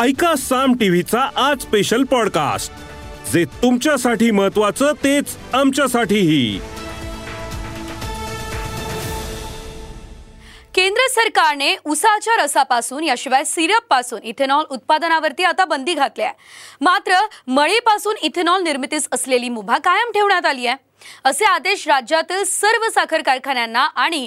ऐका साम टीव्हीचा आज स्पेशल पॉडकास्ट जे तुमच्यासाठी महत्वाचं तेच आमच्यासाठीही. सरकारने उसाच्या रसापासून याशिवाय सिरपपासून इथेनॉल उत्पादनावरती आता बंदी घातली आहे. मात्र मळीपासून इथेनॉल निर्मितीस असलेली मुभा कायम ठेवण्यात आली आहे. असे आदेश राज्यातील सर्व साखर कारखान्यांना आणि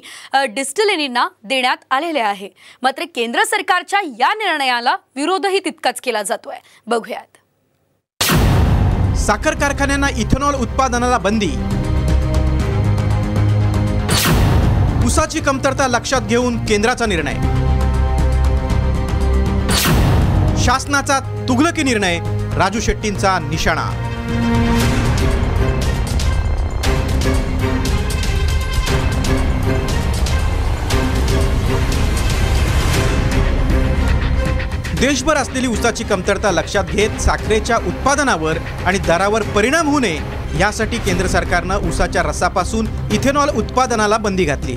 डिस्टिलरींना देण्यात आलेले आहे. मात्र केंद्र सरकारच्या या निर्णयाला विरोधही तितकाच केला जातोय. बघूयात. साखर कारखान्यांना इथेनॉल उत्पादनाला बंदी उसाची कमतरता लक्षात घेऊन केंद्राचा निर्णय. शासनाचा तुगलकी निर्णय राजू शेट्टींचा निशाणा. देशभर असलेली उसाची कमतरता लक्षात घेत साखरेच्या उत्पादनावर आणि दरावर परिणाम होऊ नये यासाठी केंद्र सरकारनं उसाच्या रसापासून इथेनॉल उत्पादनाला बंदी घातली.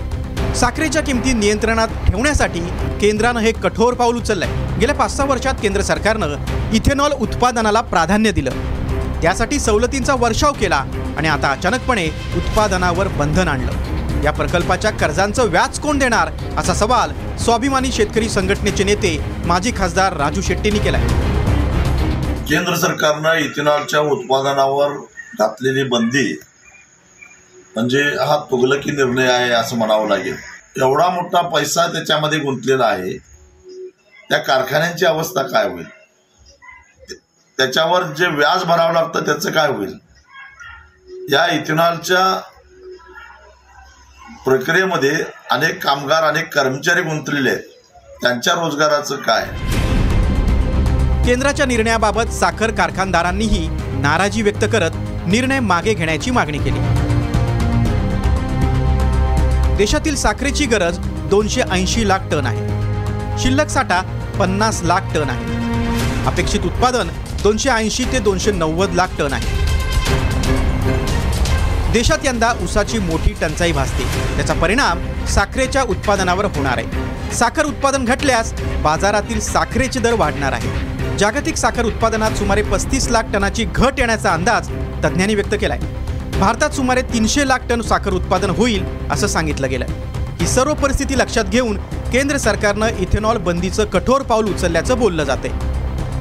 साखरेच्या किमती नियंत्रणात ठेवण्यासाठी केंद्रानं हे कठोर पाऊल उचललंय. गेल्या पाच सहा वर्षात केंद्र सरकारनं इथेनॉल उत्पादनाला प्राधान्य दिलं. त्यासाठी सवलतींचा वर्षाव केला आणि आता अचानकपणे उत्पादनावर बंधन आणलं. या प्रकल्पाच्या कर्जांचं व्याज कोण देणार असा सवाल स्वाभिमानी शेतकरी संघटनेचे नेते माजी खासदार राजू शेट्टींनी केलाय. केंद्र सरकारनं इथेनॉलच्या उत्पादनावर घातलेली बंदी म्हणजे हा तुगलकी निर्णय आहे असं म्हणावं लागेल. एवढा मोठा पैसा त्याच्यामध्ये गुंतलेला आहे. त्या कारखान्यांची अवस्था काय होईल? त्याच्यावर जे व्याज भरावं लागतं त्याचं काय होईल? या इथेनॉलच्या प्रक्रियेमध्ये अनेक कामगार अनेक कर्मचारी गुंतलेले आहेत. त्यांच्या रोजगाराचं काय? केंद्राच्या निर्णयाबाबत साखर कारखानदारांनीही नाराजी व्यक्त करत निर्णय मागे घेण्याची मागणी केली. देशातील साखरेची गरज दोनशे ऐंशी लाख टन आहे. शिल्लक साठा पन्नास लाख टन आहे. अपेक्षित उत्पादन दोनशे ऐंशी ते दोनशे नव्वद लाख टन आहे. देशात यंदा ऊसाची मोठी टंचाई भासते. त्याचा परिणाम साखरेच्या उत्पादनावर होणार आहे. साखर उत्पादन घटल्यास बाजारातील साखरेचे दर वाढणार आहे. जागतिक साखर उत्पादनात सुमारे पस्तीस लाख टनाची घट येण्याचा अंदाज तज्ज्ञांनी व्यक्त केला आहे भारतात सुमारे तीनशे लाख टन साखर उत्पादन होईल असं सांगितलं गेलं ही सर्व परिस्थिती लक्षात घेऊन केंद्र सरकारनं इथेनॉल बंदीचं कठोर पाऊल उचलल्याचं बोललं जाते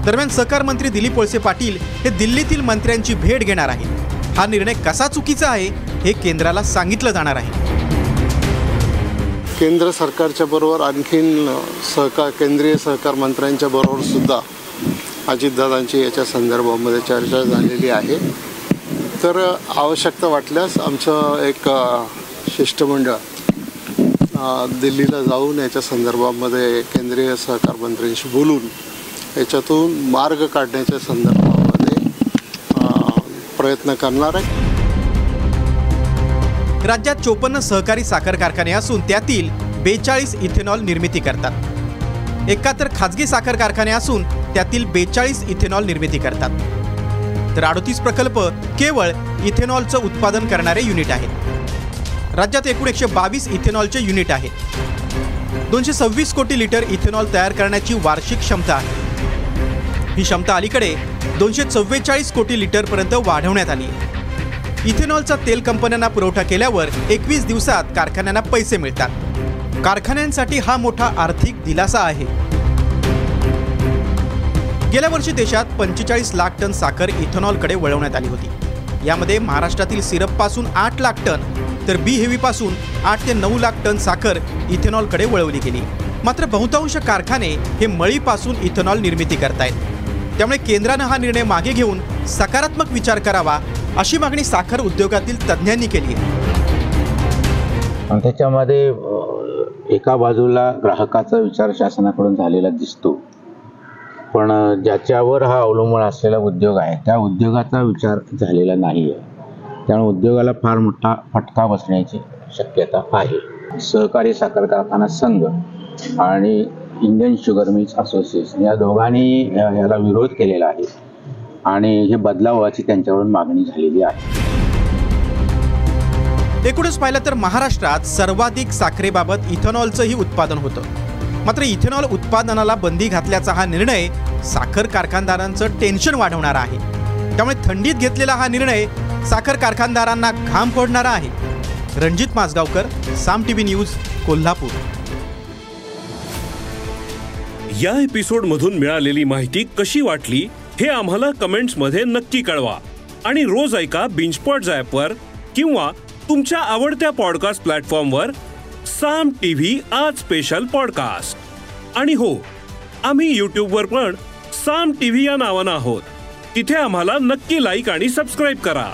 दरम्यान सहकार मंत्री दिलीप वळसे पाटील हे दिल्लीतील मंत्र्यांची भेट घेणार आहेत. हा निर्णय कसा चुकीचा आहे हे केंद्राला सांगितलं जाणार आहे. केंद्र सरकारच्या बरोबर आणखीन सहकार केंद्रीय सहकार मंत्र्यांच्या बरोबर सुद्धा अजितदादांची याच्या संदर्भामध्ये चर्चा झालेली आहे. तर आवश्यकता वाटल्यास आमचं एक शिष्टमंडळ दिल्लीला जाऊन याच्या संदर्भामध्ये केंद्रीय सहकार मंत्र्यांशी बोलून याच्यातून मार्ग काढण्याच्या संदर्भामध्ये प्रयत्न करणार आहे. राज्यात चोपन्न सहकारी साखर कारखाने असून त्यातील बेचाळीस इथेनॉल निर्मिती करतात. एकाहत्तर खाजगी साखर कारखाने असून त्यातील बेचाळीस इथेनॉल निर्मिती करतात. तर अडोतीस प्रकल्प केवळ इथेनॉलचं उत्पादन करणारे युनिट आहेत. राज्यात एकूण एकशे बावीस इथेनॉलचे युनिट आहेत. दोनशे सव्वीस कोटी लिटर इथेनॉल तयार करण्याची वार्षिक क्षमता आहे. ही क्षमता अलीकडे दोनशे चव्वेचाळीस कोटी लिटरपर्यंत वाढवण्यात आली इथेनॉलचा तेल कंपन्यांना पुरवठा केल्यावर एकवीस दिवसात कारखान्यांना पैसे मिळतात. कारखान्यांसाठी हा मोठा आर्थिक दिलासा आहे. गेल्या वर्षी देशात पंचेचाळीस लाख टन साखर इथेनॉलकडे वळवण्यात आली होती. यामध्ये महाराष्ट्रातील सिरपपासून आठ लाख टन तर बी हेवीपासून आठ ते नऊ लाख टन साखर इथेनॉलकडे वळवली गेली. मात्र बहुतांश कारखाने हे मळीपासून इथेनॉल निर्मिती करतायत. त्यामुळे केंद्रानं हा निर्णय मागे घेऊन सकारात्मक विचार करावा अशी मागणी साखर उद्योगातील तज्ज्ञांनी केली आहे. त्याच्यामध्ये एका बाजूला ग्राहकाचा विचार शासनाकडून झालेला दिसतो. पण ज्याच्यावर हा अवलंबून असलेला उद्योग आहे त्या उद्योगाचा विचार झालेला नाही आहे त्यामुळे उद्योगाला फार मोठा फटका बसण्याची शक्यता आहे. सहकारी साखर कारखाना संघ आणि इंडियन शुगर मिल्स असोसिएशन या दोघांनी याला विरोध केलेला आहे आणि हे बदलावाची त्यांच्याकडून मागणी झालेली आहे. एकूणच पाहिलं तर महाराष्ट्रात सर्वाधिक साखरेबाबत इथेनॉलचंही उत्पादन होतं. मात्र इथेनॉल उत्पादनाला बंदी घातल्याचा हा निर्णय साखर कारखानदारांचं टेन्शन वाढवणार आहे. त्यामुळे थंडीत घेतलेला हा निर्णय साखर कारखानदारांना घाम फोडणारा आहे. Ranjit Majgaonkar Saam TV news Kolhapur. या एपिसोड मधून मिळालेली माहिती कशी वाटली हे आम्हाला कमेंट्समध्ये नक्की कळवा. आणि रोज ऐका बिंचपॉट वर किंवा तुमच्या आवडत्या पॉडकास्ट प्लॅटफॉर्मवर साम टीव्ही आज स्पेशल पॉडकास्ट आणि हो आम्ही यूट्यूबवर पण साम टीव्ही या नावानं आहोत. तिथे आम्हाला नक्की लाईक आणि सबस्क्राईब करा.